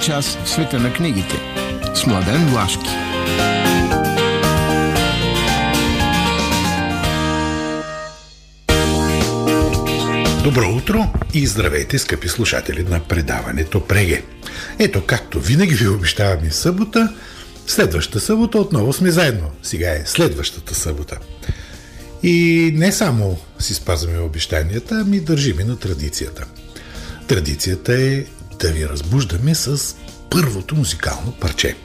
Час в света на книгите. С Младен Влашки. Добро утро и здравейте, скъпи слушатели на предаването Преге. Ето, както винаги ви обещавам и събота, следващата събота отново сме заедно. Сега е следващата събота. И не само си спазваме обещанията, ами държиме на традицията. Традицията е да ви разбуждаме с първото музикално парче.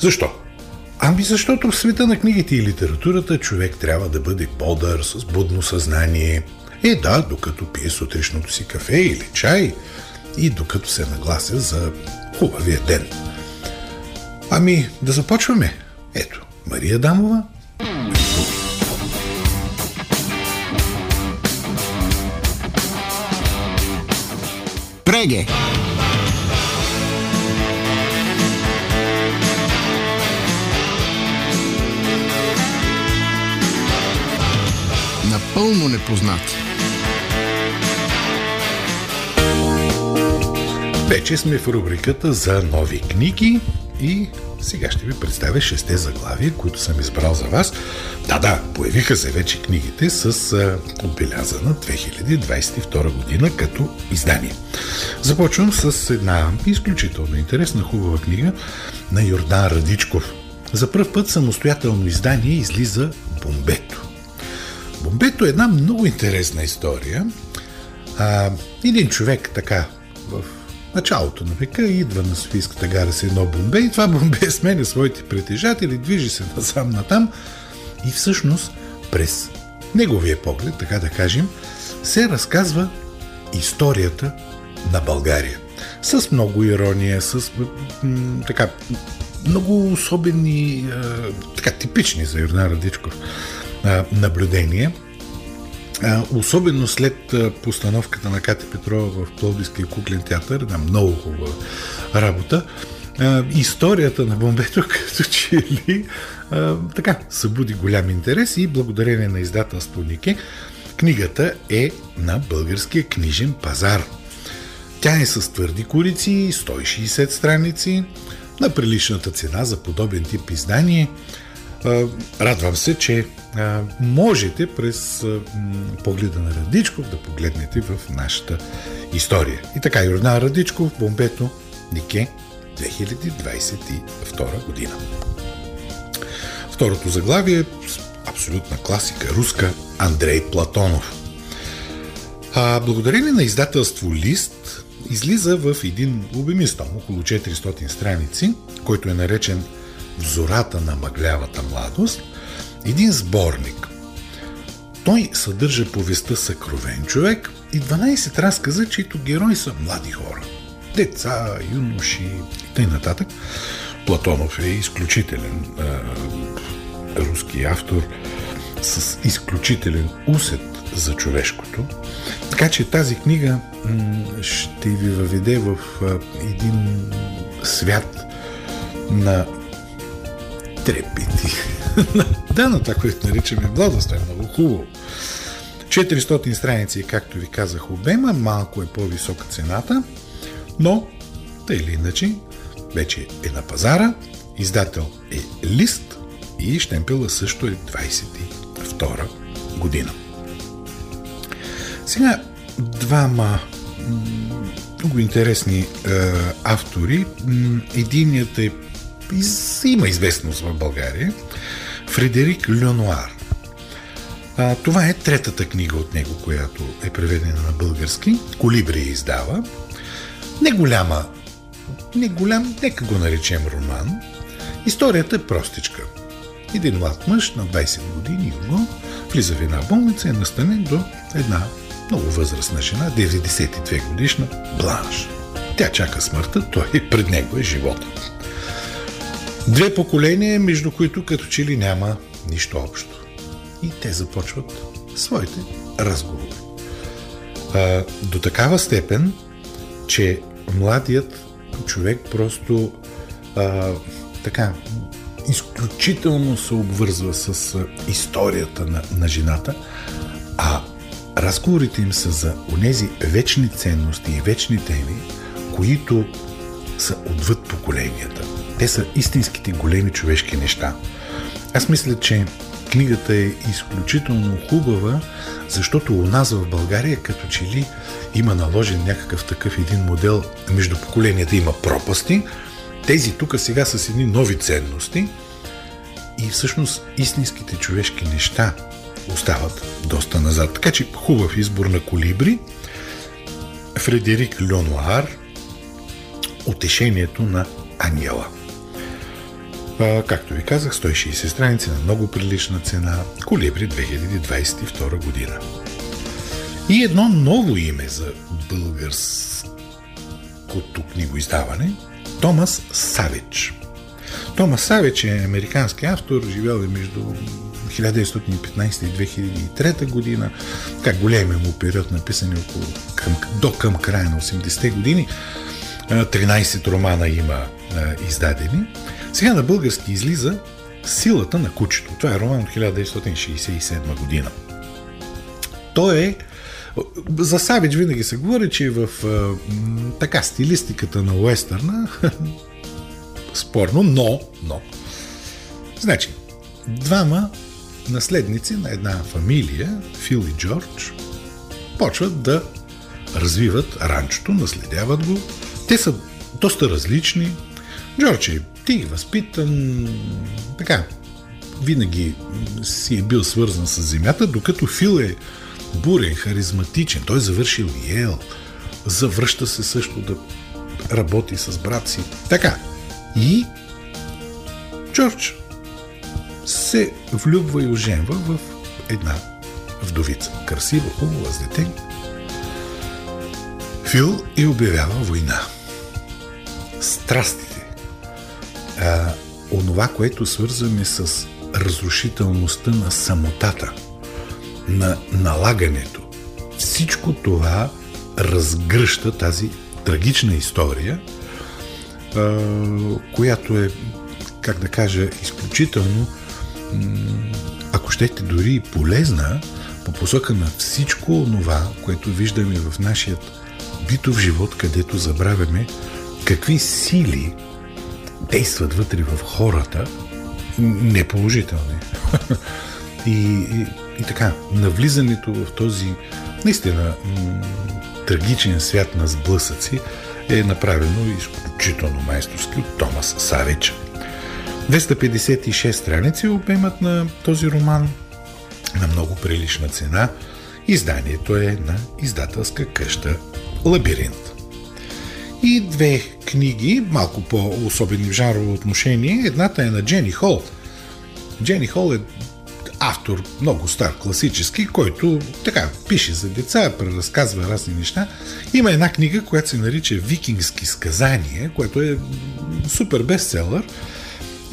Защо? Ами защото в света на книгите и литературата човек трябва да бъде бодър, с будно съзнание. Е да, докато пие сутрешното си кафе или чай и докато се наглася за хубавия ден. Ами, да започваме. Ето, Мария Дамова. Преге. Напълно непознати. Вече сме в рубриката за нови книги и сега ще ви представя шесте заглавия, които съм избрал за вас. Да, да, появиха се вече книгите с а, отбелязана 2022 година като издание. Започвам с една изключително интересна, хубава книга на Йордан Радичков. За първ път самостоятелно издание излиза Бомбето. Бомбето е една много интересна история. А, един човек така в началото на века идва на Софийската гара с едно бомбе и това бомбе сменя своите притежатели, движи се насам натам и всъщност през неговия поглед, така да кажем, се разказва историята на България. С много ирония, с м- така много особени, а, така типични за Йордан Радичков а, наблюдения – особено след постановката на Кати Петрова в Пловдивския куклен театър, една много хубава работа, историята на бомбето като че ли така събуди голям интерес и благодарение на издателство Нике, книгата е на българския книжен пазар. Тя е с твърди корици, 160 страници, на приличната цена за подобен тип издание. Радвам се, че можете през погледа на Радичков да погледнете в нашата история. И така, Йордан Радичков, Бомбето, Нике, 2022 година. Второто заглавие е абсолютна класика, руска Андрей Платонов. А, благодарение на издателство Лист излиза в един обемист том, около 400 страници, който е наречен Взората на мъглявата младост – един сборник. Той съдържа повестта Съкровен човек и 12 разказа, чието герои са млади хора. Деца, юноши и т.н. Платонов е изключителен е, руски автор с изключителен усет за човешкото. Така че тази книга ще ви въведе в един свят на трепети. да, на това, което наричаме младост, е много хубаво. 400 страници, както ви казах, обема, малко е по-висока цената, но, тъй или иначе, вече е на пазара, издател е Лист и щемпела също е 22 година. Сега двама много интересни е, автори. Единият е има известност в България. Фредерик Льонуар. А, това е третата книга от него, която е преведена на български. Колибри издава. Не голяма, не голям, нека го наречем роман. Историята е простичка. Един млад мъж на 20 години юго влиза в една болница и е настанен до една много възрастна жена, 92 годишна, Бланш. Тя чака смъртта, той пред него е живота. Две поколения, между които като че ли няма нищо общо. И те започват своите разговори. А, до такава степен, че младият човек просто а, така изключително се обвързва с историята на, на жената, а разговорите им са за онези вечни ценности и вечни теми, които са отвъд поколенията. Те са истинските големи човешки неща. Аз мисля, че книгата е изключително хубава, защото у нас в България като че ли има наложен някакъв такъв един модел между поколенията. Има пропасти, тези тук сега с едни нови ценности и всъщност истинските човешки неща остават доста назад. Така че хубав избор на колибри. Фредерик Льонуар Утешението на Ангела. Както ви казах, 160 страници на много прилична цена. Колибри 2022 година. И едно ново име за българското книгоиздаване – Томас Савич. Томас Савич е американски автор, живял е между 1915 и 2003 година. Как големия му период, написани около към, до към края на 80-те години. 13 романа има издадени. Сега на български излиза Силата на кучето. Това е роман от 1967 година. Той е за Савич винаги се говори, че е в така стилистиката на уестърна спорно, но, но. Значи, двама наследници на една фамилия, Фил и Джордж, почват да развиват ранчото, наследяват го. Те са доста различни. Джордж е тих, възпитан, така, винаги си е бил свързан с земята, докато Фил е бурен, харизматичен. Той е завършил Йел, завръща се също да работи с брат си. Така. И Джордж се влюбва и оженва в една вдовица. Красива, хубава, с дете. Фил и обявява война. Страстите. А, онова, което свързваме с разрушителността на самотата, на налагането. Всичко това разгръща тази трагична история, а, която е, как да кажа, изключително ако щете дори и полезна, по посока на всичко това, което виждаме в нашия битов живот, където забравяме какви сили действат вътре в хората, неположителни. и, и, и така, навлизането в този наистина трагичен свят на сблъсъци е направено изключително майсторски от Томас Савич. 256 страници обемат на този роман на много прилична цена. Изданието е на издателска къща Лабиринт. И две книги, малко по-особени в жанрово отношение. Едната е на Джени Хол. Джени Хол е автор, много стар, класически, който така пише за деца, преразказва разни неща. Има една книга, която се нарича Викингски сказания, което е супер бестселър.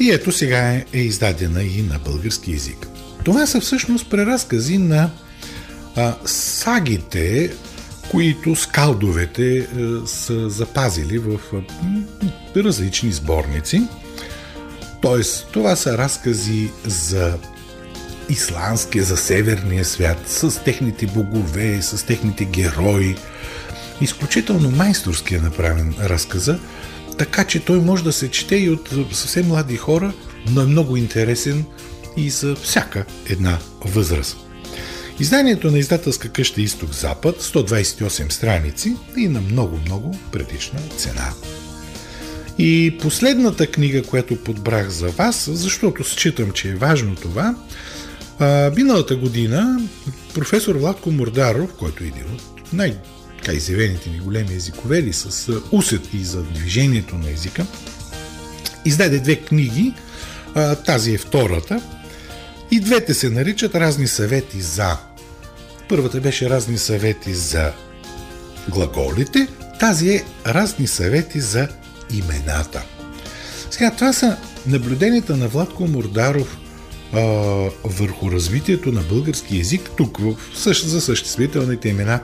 И ето сега е, е издадена и на български язик. Това са всъщност преразкази на а, сагите, които скалдовете а, са запазили в а, различни сборници. Тоест, това са разкази за исландския, за северния свят, с техните богове, с техните герои. Изключително майсторски е направен разказа, така че той може да се чете и от съвсем млади хора, но е много интересен и за всяка една възраст. Изданието на издателска къща Изток-Запад, 128 страници и на много-много предишна цена. И последната книга, която подбрах за вас, защото считам, че е важно това, а, миналата година професор Владко Мордаров, който е един от най- изявените ни големи езиковели с усет и за движението на езика, издаде две книги. А, тази е втората. И двете се наричат разни съвети за. Първата беше разни съвети за глаголите, тази е разни съвети за имената. Сега, това са наблюденията на Владко Мордаров а, върху развитието на български язик тук в, за съществителните имена,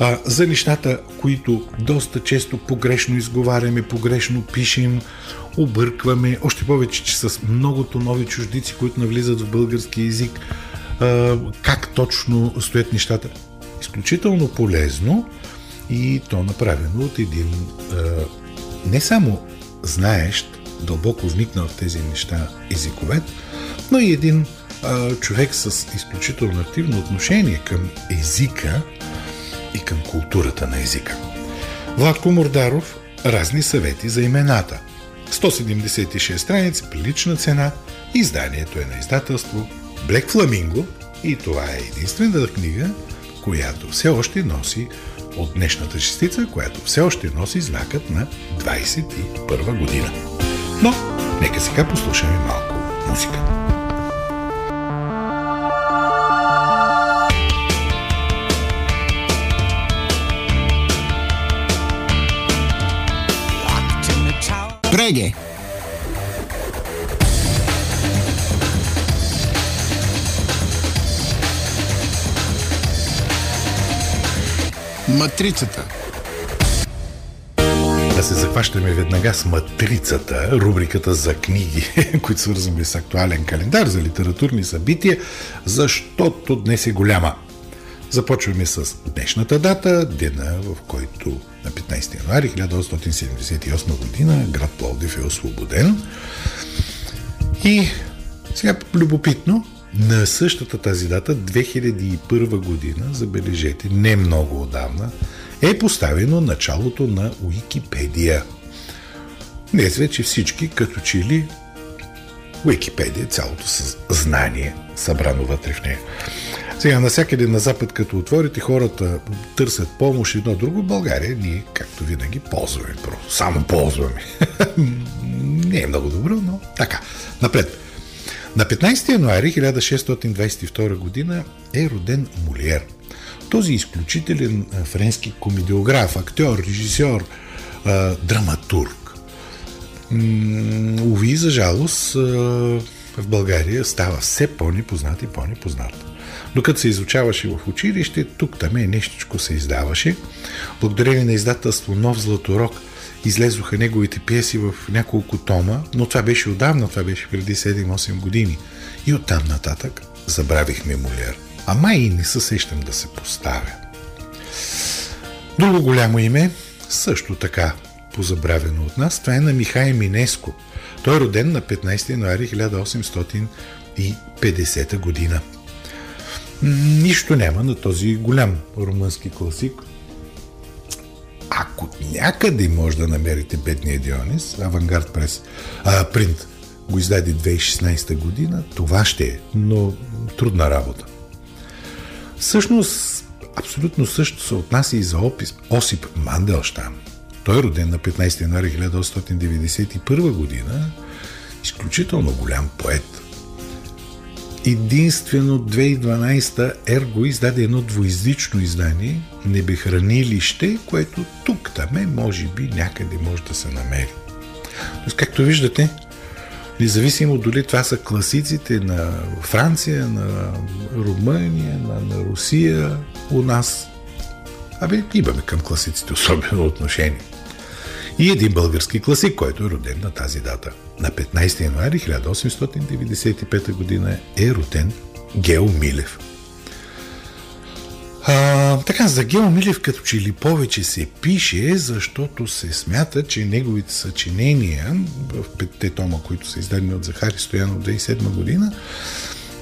а, за нещата, които доста често погрешно изговаряме, погрешно пишем, объркваме, още повече, че с многото нови чуждици, които навлизат в български язик, как точно стоят нещата. Изключително полезно и то направено от един не само знаещ, дълбоко вникнал в тези неща езиковед, но и един човек с изключително активно отношение към езика и към културата на езика. Владко Мордаров разни съвети за имената. 176 страници, прилична цена, изданието е на издателство Блек Фламинго и това е единствената книга, която все още носи от днешната шестица, която все още носи знакът на 21 година. Но, нека сега послушаме малко музика. Преге! Матрицата. Да се захващаме веднага с Матрицата, рубриката за книги, които свързваме с актуален календар за литературни събития, защото днес е голяма. Започваме с днешната дата, дена в който на 15 януари 1878 година град Пловдив е освободен. И сега любопитно, на същата тази дата, 2001 година, забележете, не много отдавна, е поставено началото на Уикипедия. Днес вече всички, като че ли Уикипедия, цялото знание, събрано вътре в нея. Сега, навсякъде на Запад, като отворите, хората търсят помощ едно друго. България ние, както винаги, ползваме. Просто само ползваме. Не е много добро, но така. Напред. На 15 януари 1622 година е роден Молиер. Този изключителен френски комедиограф, актьор, режисьор, драматург. Уви, за жалост, в България става все по-непознат и по-непознат. Докато се изучаваше в училище, тук там е нещичко се издаваше. Благодарение на издателство Нов Златорок излезоха неговите пиеси в няколко тома, но това беше отдавна, това беше преди 7-8 години. И оттам нататък забравихме Молер. Ама и не се сещам да се поставя. Друго голямо име, също така позабравено от нас, това е на Михай Минеско. Той е роден на 15 януари 1850 година. Нищо няма на този голям румънски класик. Ако някъде може да намерите Бедния Дионис, Авангард прес, а, принт, го издаде 2016 година, това ще е, но трудна работа. Всъщност, абсолютно също се отнася и за опис Осип Манделштам. Той е роден на 15 януари 1891 година, изключително голям поет, единствено 2012 Ерго издаде едно двоизлично издание Небехранилище, което тук там е, може би някъде може да се намери. Тоест, както виждате, независимо дали това са класиците на Франция, на Румъния, на, на Русия, у нас, абе, имаме към класиците особено отношение. И един български класик, който е роден на тази дата. На 15 януари 1895 година е роден Гео Милев. А, така, за Гео Милев като че ли повече се пише, защото се смята, че неговите съчинения в петте тома, които са издадени от Захари Стоянов 2007 година,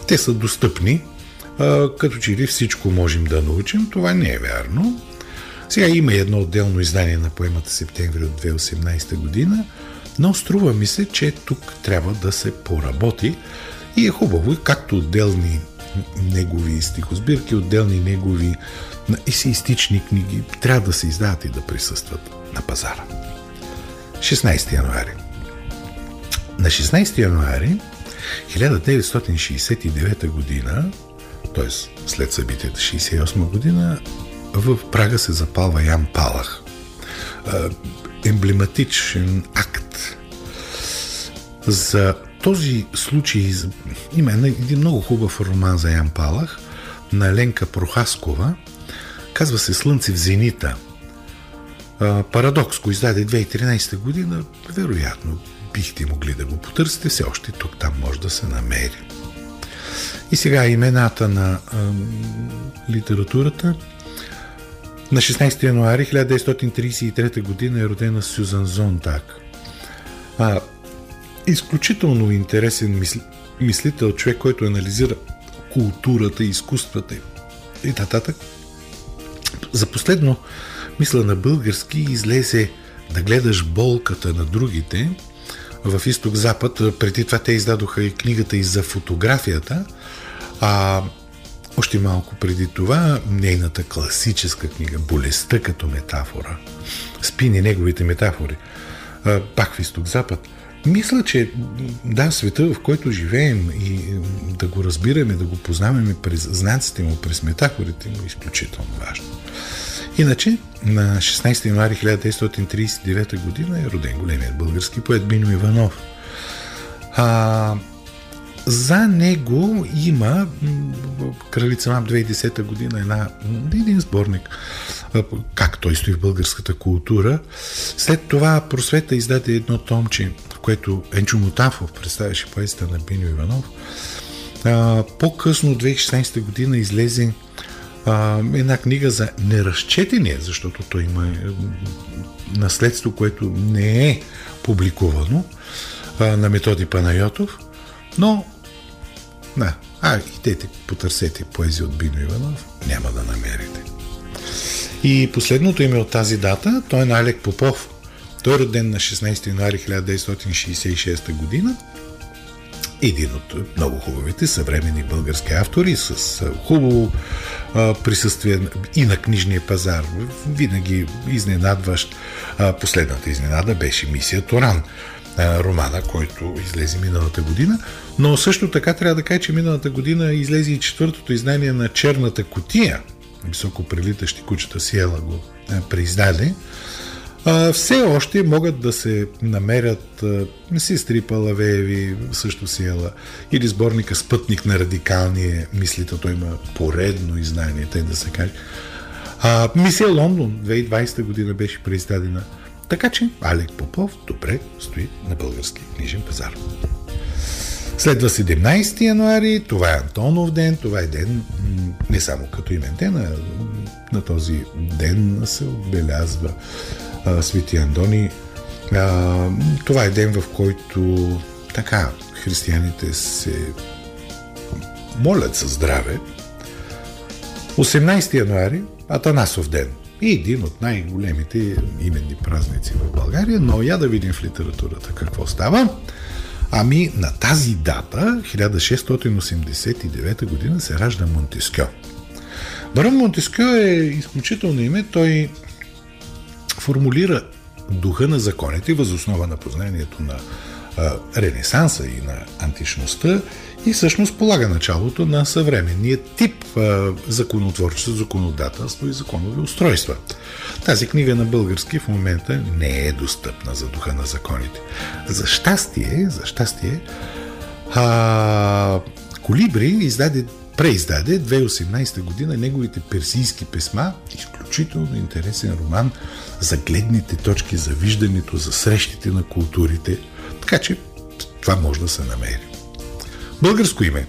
те са достъпни, а, като че ли всичко можем да научим. Това не е вярно. Сега има едно отделно издание на поемата Септември от 2018 година, но струва ми се, че тук трябва да се поработи и е хубаво, както отделни негови стихосбирки, отделни негови есеистични книги трябва да се издават и да присъстват на пазара. 16 януари На 16 януари 1969 година, т.е. след събитията 68 година, в Прага се запалва Ян Палах. Емблематичен акт за този случай има един много хубав роман за Ян Палах на Ленка Прохаскова. Казва се Слънце в зенита. Парадокс, го издаде 2013 година. Вероятно, бихте могли да го потърсите. Все още тук-там може да се намери. И сега имената на а, литературата – На 16 януари 1933 година е родена Сюзан Зонтак. А, изключително интересен мисли, мислител, човек, който анализира културата изкуствата и нататък. За последно, мисля на български, излезе да гледаш болката на другите в изток-запад. Преди това те издадоха и книгата и за фотографията, а още малко преди това нейната класическа книга Болестта като метафора. Спини неговите метафори. Пак в изток-запад. Мисля, че да, света, в който живеем и да го разбираме, да го познаваме през знаците му, през метафорите му, е изключително важно. Иначе, на 16 януари 1939 година е роден големият български поет Бино Иванов. А, за него има Кралица Мам 2010 година една, един сборник как той стои в българската култура. След това Просвета издаде едно томче, в което Енчо Мотафов представяше поезда на Бино Иванов. По-късно, 2016 година, излезе една книга за неразчетения, защото той има е, наследство, което не е публикувано на Методи Панайотов, но да, а идете, потърсете поезия от Бино Иванов, няма да намерите. И последното име от тази дата, той е на Алек Попов. Той е роден на 16 януари 1966 година един от много хубавите съвременни български автори с хубаво присъствие и на книжния пазар. Винаги изненадващ. Последната изненада беше Мисия Торан романа, който излезе миналата година. Но също така трябва да кажа, че миналата година излезе и четвъртото издание на Черната котия. Високо прилитащи кучета Сиела го преиздаде все още могат да се намерят сестри Палавееви, също Сиела, или сборника Спътник на радикалния мислител. Той има поредно издание, тъй да се каже. Мисия Лондон 2020 година беше преиздадена. Така че Алек Попов добре стои на български книжен пазар. Следва 17 януари, това е Антонов ден, това е ден не само като имен ден, а на този ден се отбелязва Свети Андони. А, това е ден, в който така християните се молят за здраве. 18 януари, Атанасов ден. И един от най-големите именни празници в България, но я да видим в литературата какво става. Ами на тази дата, 1689 година, се ражда Монтескьо. Барон Монтескьо е изключително име. Той формулира духа на законите възоснова на познанието на Ренесанса и на античността и всъщност полага началото на съвременния тип законотворчество, законодателство и законови устройства. Тази книга на български в момента не е достъпна за духа на законите. За щастие, за щастие, а, Колибри издаде преиздаде 2018 година неговите персийски писма, изключително интересен роман за гледните точки, за виждането, за срещите на културите. Така че това може да се намери. Българско име.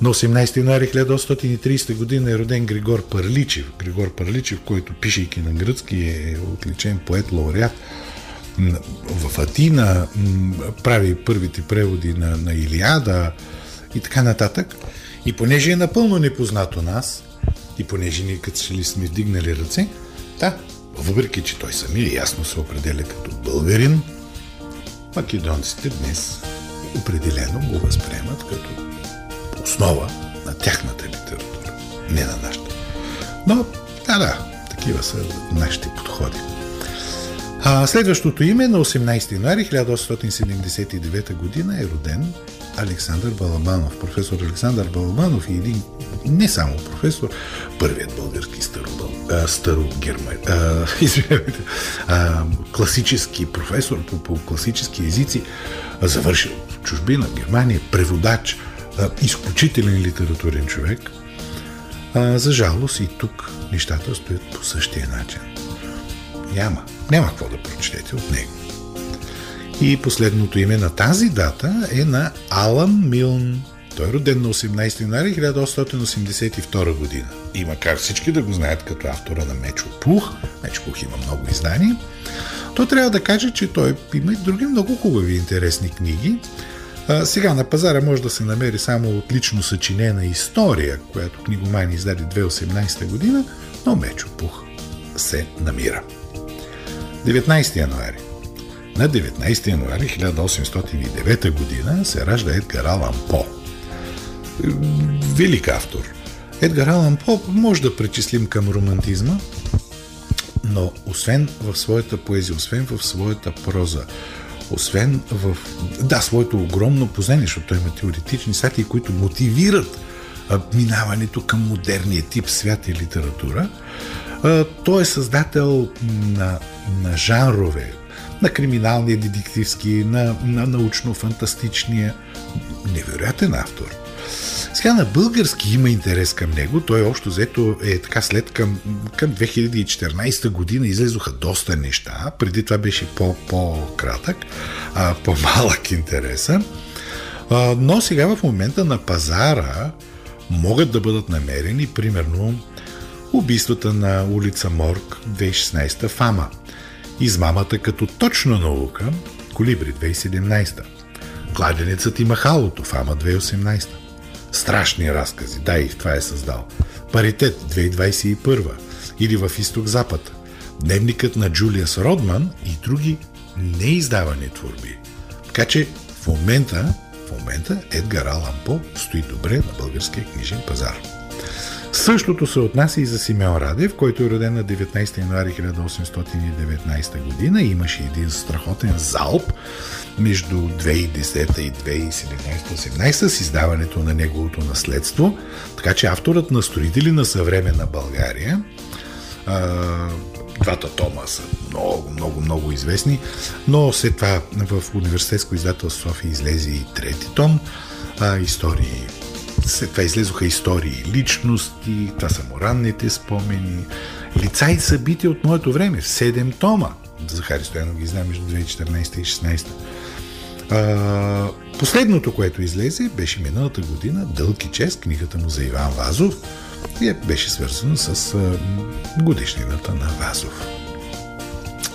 На 18 януари 1830 година е роден Григор Парличев. Григор Парличев, който пишейки на гръцки е отличен поет, лауреат. В Атина прави първите преводи на, на Илиада и така нататък. И понеже е напълно непознат у нас, и понеже ние като че ли сме вдигнали ръце, да, въпреки че той самия ясно се определя като българин, македонците днес определено го възприемат като основа на тяхната литература, не на нашата. Но, да, да, такива са нашите подходи. А следващото име на 18 януари 1879 година е роден Александър Балабанов. Професор Александър Балабанов и един не само професор, първият български старо, старо герман, извинявайте, класически професор по, по класически езици, завършил в чужбина, Германия, преводач, а, изключителен литературен човек. А, за жалост и тук нещата стоят по същия начин. Няма. Няма какво да прочетете от него. И последното име на тази дата е на Алан Милн Той е роден на 18 януари 1882 година. И макар всички да го знаят като автора на Мечо Пух, Мечо Пух има много издания, то трябва да каже, че той има и други много хубави интересни книги. А, сега на пазара може да се намери само отлично съчинена история, която книгомани издаде 2018 година, но Мечо Пух се намира. 19 януари. На 19 януари 1809 година се ражда Едгар Алан По. Велик автор. Едгар Алан По може да причислим към романтизма, но освен в своята поезия, освен в своята проза, освен в да, своето огромно познание, защото има теоретични статии, които мотивират минаването към модерния тип свят и литература, той е създател на, на жанрове, на криминалния детективски, на, на научно-фантастичния. Невероятен автор. Сега на български има интерес към него. Той общо взето е така след към, към 2014 година излезоха доста неща. Преди това беше по, по-кратък, а, по-малък интереса. А, но сега в момента на пазара могат да бъдат намерени примерно убийствата на улица Морг 2016 Фама, измамата като точна наука Колибри 2017, кладенецът и махалото Фама 2018, страшни разкази, да и това е създал, паритет 2021 или в изток-запад, дневникът на Джулиас Родман и други неиздавани творби. Така че в момента, в момента Едгар Алан По стои добре на българския книжен пазар. Същото се отнася и за Симеон Радев, който е роден на 19 януари 1819 година. Имаше един страхотен залп между 2010 и 2017-18 с издаването на неговото наследство. Така че авторът на Строители на съвременна България двата тома са много, много, много известни, но след това в университетско издателство София излезе и трети том, а, истории след това излезоха истории, личности, това са моранните спомени, лица и събития от моето време в 7 тома. Захари Стоянов ги знае между 2014 и 2016. А, последното, което излезе, беше миналата година Дълг и чест, книгата му за Иван Вазов и е, беше свързано с а, годишнината на Вазов.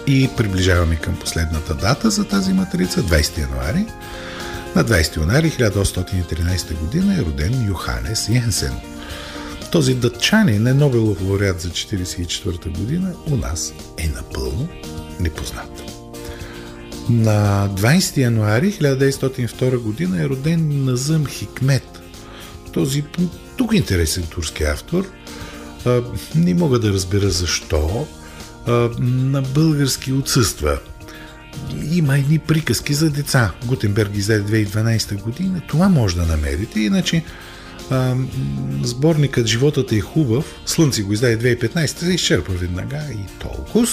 И приближаваме към последната дата за тази матрица, 20 януари. На 20 януари 1813 година е роден Йоханес Йенсен. Този дътчанин е Нобелов лауреат за 1944 година у нас е напълно непознат. На 20 януари 1902 година е роден Назъм Хикмет. Този тук интересен турски автор. Не мога да разбера защо. На български отсъства има едни приказки за деца. Гутенберг издаде 2012 година. Това може да намерите. Иначе а, сборникът Животът е хубав. Слънце го издаде 2015. се изчерпва веднага и толкова.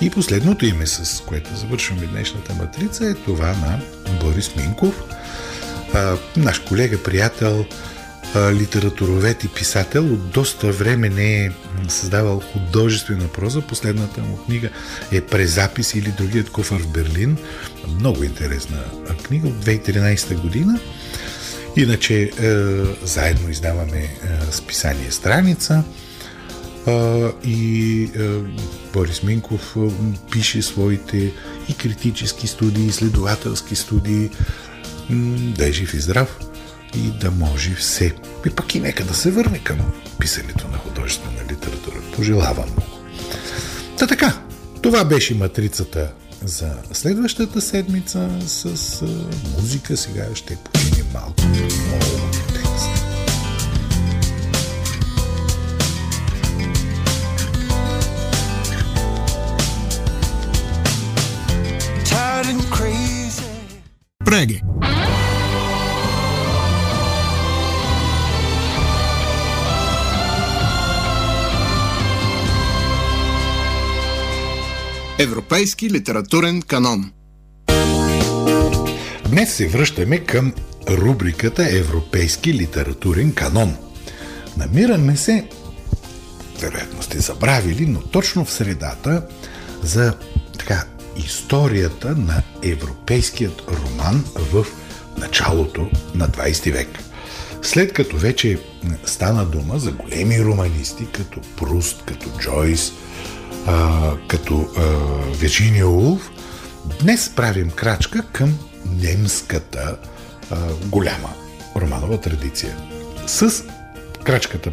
И последното име, с което завършваме днешната матрица, е това на Борис Минков, а, наш колега, приятел, литературовед и писател. От доста време не е създавал художествена проза. Последната му книга е Презапис или другият куфар в Берлин. Много интересна книга от 2013 година. Иначе е, заедно издаваме е, списание Страница е, и е, Борис Минков е, пише своите и критически студии, и изследователски студии. Да е жив и здрав! И да може все. И пък и нека да се върне към писането на художествена литература. Пожелавам му. Та така, това беше матрицата за следващата седмица с музика. Сега ще починим малко. Много Европейски литературен канон. Днес се връщаме към рубриката Европейски литературен канон. Намираме се, вероятно сте забравили, но точно в средата за така, историята на европейският роман в началото на 20 век. След като вече стана дума за големи романисти, като Пруст, като Джойс, а, като а, Вирджиния Улф, днес правим крачка към немската а, голяма романова традиция. С крачката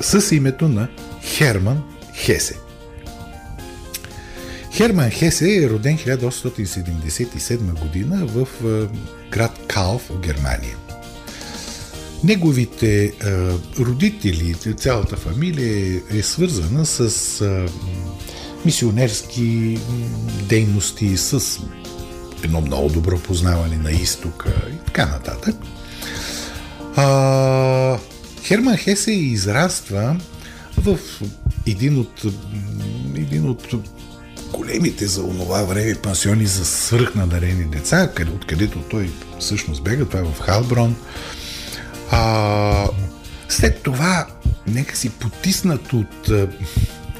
с името на Херман Хесе. Херман Хесе е роден 1877 година в град Калф в Германия. Неговите а, родители, цялата фамилия е, е свързана с а, мисионерски дейности, с едно много добро познаване на изтока и така нататък. А, Херман Хесе израства в един от, един от големите за онова време пансиони за свръхнадарени деца, откъдето той всъщност бега, това е в Халброн. А, след това, нека си потиснат от а,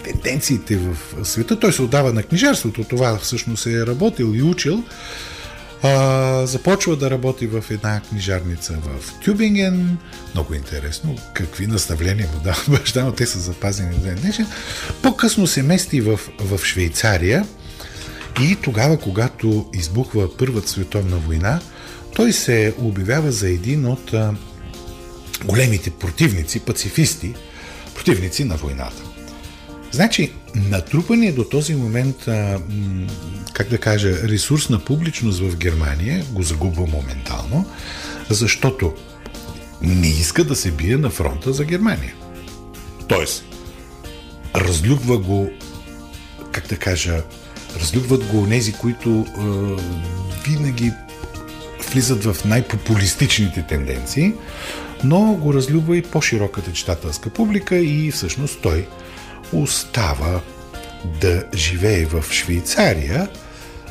тенденциите в света, той се отдава на книжарството, това всъщност е работил и учил, а, започва да работи в една книжарница в Тюбинген. Много интересно какви наставления му дава баща, но те са запазени до ден днешен. По-късно се мести в, в Швейцария. И тогава, когато избухва Първата световна война, той се обявява за един от големите противници, пацифисти, противници на войната. Значи, натрупани до този момент, а, как да кажа, ресурсна публичност в Германия го загубва моментално, защото не иска да се бие на фронта за Германия. Тоест, разлюбва го, как да кажа, разлюбват го нези, които а, винаги влизат в най-популистичните тенденции, но го разлюбва и по-широката читателска публика и всъщност той остава да живее в Швейцария,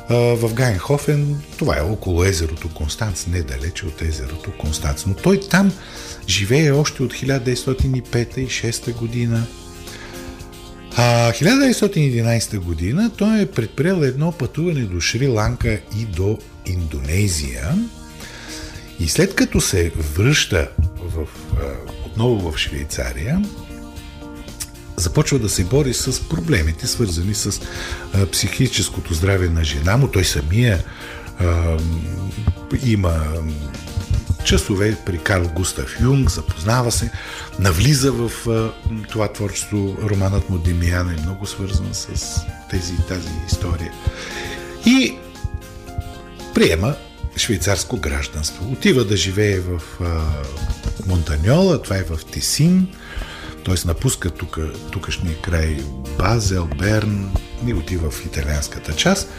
в Гайнхофен, това е около езерото Констанц, недалече от езерото Констанц. Но той там живее още от 1905 и 6 година. А 1911 година той е предприел едно пътуване до Шри-Ланка и до Индонезия. И след като се връща в, отново в Швейцария, започва да се бори с проблемите, свързани с психическото здраве на жена му. Той самия а, има часове при Карл Густав Юнг, запознава се, навлиза в това творчество. Романът му Демияна е много свързан с тези, тази история. И приема швейцарско гражданство. Отива да живее в Монтаньола, това е в Тесин, т.е. напуска тук, тукашния край Базел, Берн и отива в италианската част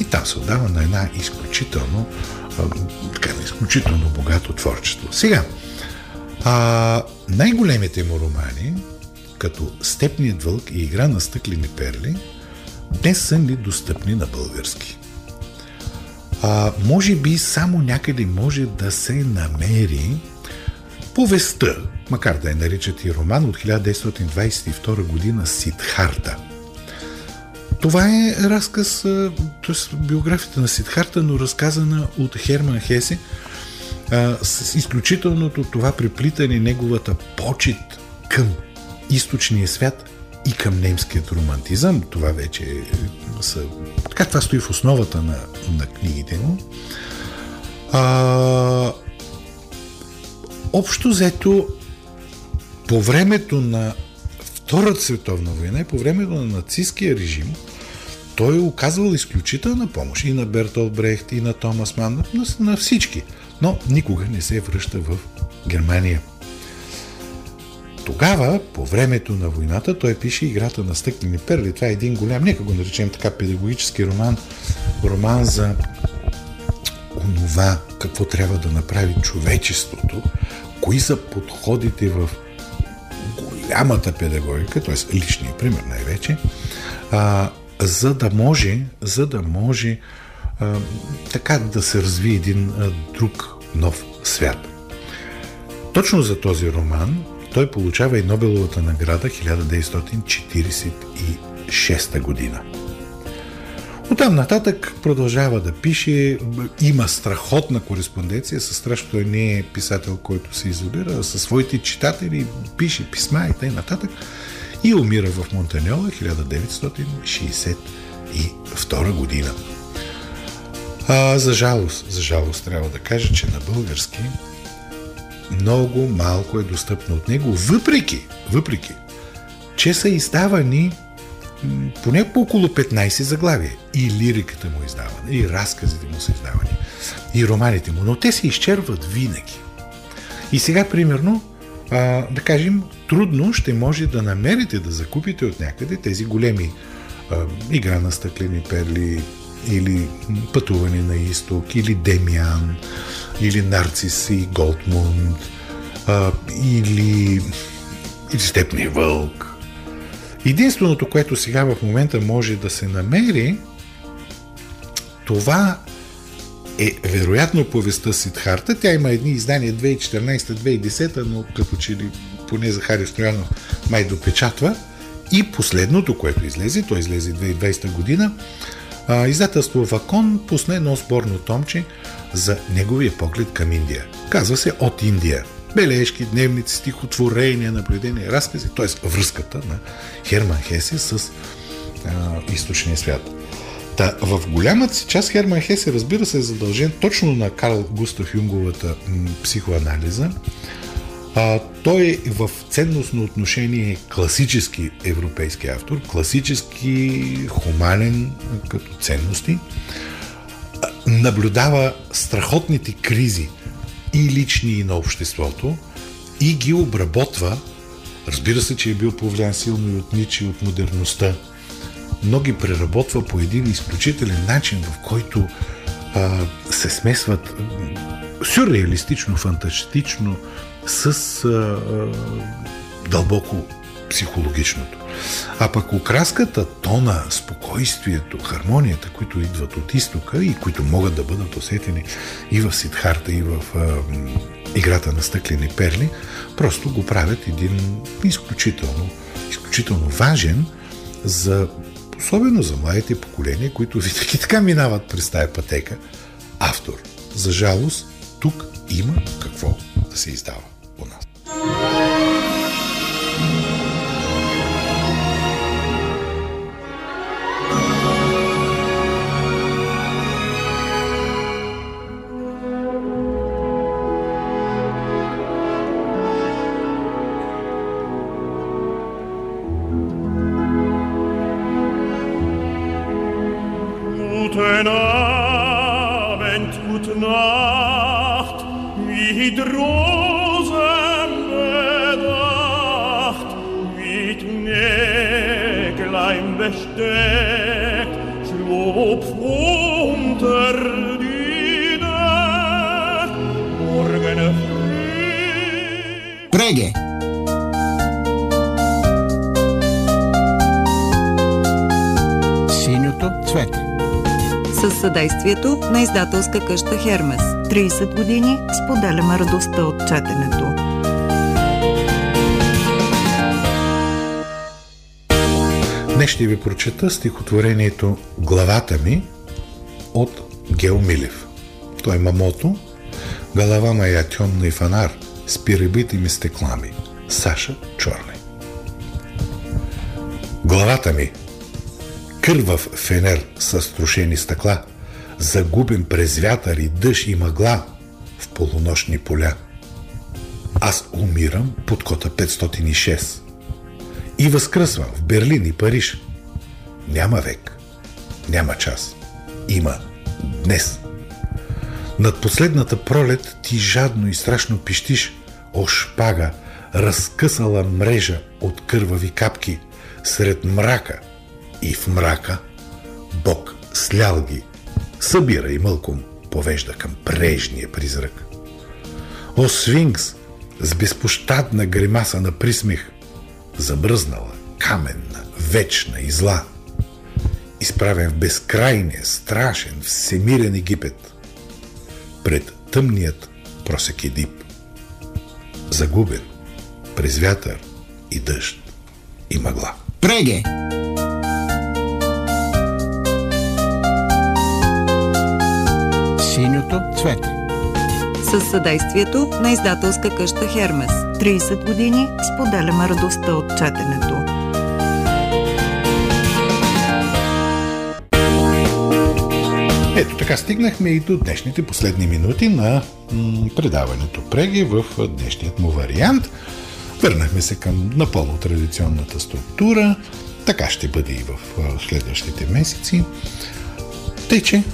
и там се отдава на една изключително така, изключително богато творчество. Сега, а, най-големите му романи, като Степният вълк и Игра на стъклени перли, днес са ни достъпни на български. А, може би само някъде може да се намери повестта, макар да я наричат и роман от 1922 година Сидхарта. Това е разказ, т.е. биографията на Сидхарта, но разказана от Херман Хесе с изключителното това приплитане неговата почет към източния свят и към немският романтизъм. Това вече са... Така това стои в основата на, на книгите му. А, общо взето по времето на Втората световна война и по времето на нацистския режим той е оказвал изключителна помощ и на Бертол Брехт, и на Томас Ман, на, на всички, но никога не се връща в Германия. Тогава, по времето на войната, той пише Играта на стъклени перли. Това е един голям, нека го наречем така, педагогически роман, роман за онова, какво трябва да направи човечеството, кои са подходите в голямата педагогика, т.е. личния пример най-вече, а, за да може, за да може а, така да се развие един а, друг нов свят. Точно за този роман той получава и Нобеловата награда 1946 година. Оттам нататък продължава да пише, има страхотна кореспонденция, със страшно той не е писател, който се изолира, със своите читатели пише писма и т.н. нататък и умира в Монтаньола 1962 година. А, за жалост, за жалост трябва да кажа, че на български много малко е достъпно от него, въпреки, въпреки, че са издавани поне по около 15 заглавия. И лириката му е издавана, и разказите му са издавани, и романите му, но те се изчерват винаги. И сега, примерно, а, да кажем, трудно ще може да намерите да закупите от някъде тези големи а, игра на стъклени перли, или пътуване на изток, или Демиан, или Нарцис и Голдмунд, а, или, или Степния вълк, Единственото, което сега в момента може да се намери, това е вероятно повестта Сидхарта. Тя има едни издания 2014-2010, но като че ли поне Захари Стоянов май допечатва. И последното, което излезе, то излезе 2020 година, издателство Вакон пусне едно сборно томче за неговия поглед към Индия. Казва се От Индия бележки, дневници, стихотворения, наблюдения, разкази, т.е. връзката на Херман Хесе с а, източния свят. Та, в голямата си част Херман Хесе, разбира се, е задължен точно на Карл Густав Юнговата м, психоанализа. А, той е в ценностно отношение класически европейски автор, класически хуманен като ценности. Наблюдава страхотните кризи и лични, и на обществото, и ги обработва. Разбира се, че е бил повлиян силно и от Ничи, от модерността, но ги преработва по един изключителен начин, в който а, се смесват сюрреалистично, фантастично с а, дълбоко психологичното. А пък окраската, тона, спокойствието, хармонията, които идват от изтока и които могат да бъдат усетени и в Сидхарта, и в а, играта на стъклени перли, просто го правят един изключително, изключително важен за особено за младите поколения, които винаги така минават през тая пътека, автор. За жалост, тук има какво да се издава на издателска къща Хермес. 30 години споделяме радостта от четенето. Днес ще ви прочета стихотворението Главата ми от Гео Милев. Той е мамото, Глава моя темный фонар с перебитыми стеклами. Саша Черный. Главата ми кървав фенер с струшени стъкла, загубен през вятър и дъжд и мъгла в полунощни поля. Аз умирам под кота 506 и възкръсвам в Берлин и Париж. Няма век, няма час, има днес. Над последната пролет ти жадно и страшно пищиш, о шпага, разкъсала мрежа от кървави капки, сред мрака и в мрака Бог слял ги, събира и мълком повежда към прежния призрак. О свинкс с безпощадна гримаса на присмех, забръзнала, каменна, вечна и зла, изправен в безкрайния, страшен, всемирен Египет, пред тъмният просек Едип, загубен през вятър и дъжд и мъгла. Преге. Моето цвете. С съдействието на издателска къща Хермес. 30 години споделяме радостта от четенето. Ето така стигнахме и до днешните последни минути на м- предаването Преги в днешният му вариант. Върнахме се към напълно традиционната структура. Така ще бъде и в следващите месеци. Тъй, че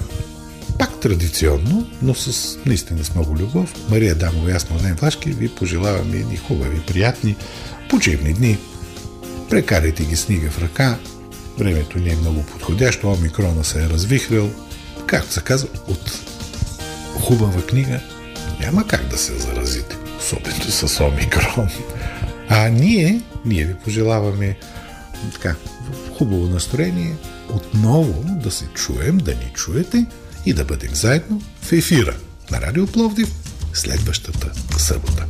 пак традиционно, но с наистина с много любов, Мария Дамова и аз, Влашки, ви пожелаваме едни хубави, приятни, почивни дни. Прекарайте ги снига в ръка. Времето не е много подходящо, омикрона се е развихрил. Както се казва, от хубава книга няма как да се заразите, особено с омикрон. А ние, ние ви пожелаваме така, хубаво настроение, отново да се чуем, да ни чуете и да бъдем заедно в ефира на Радио Пловдив следващата събота.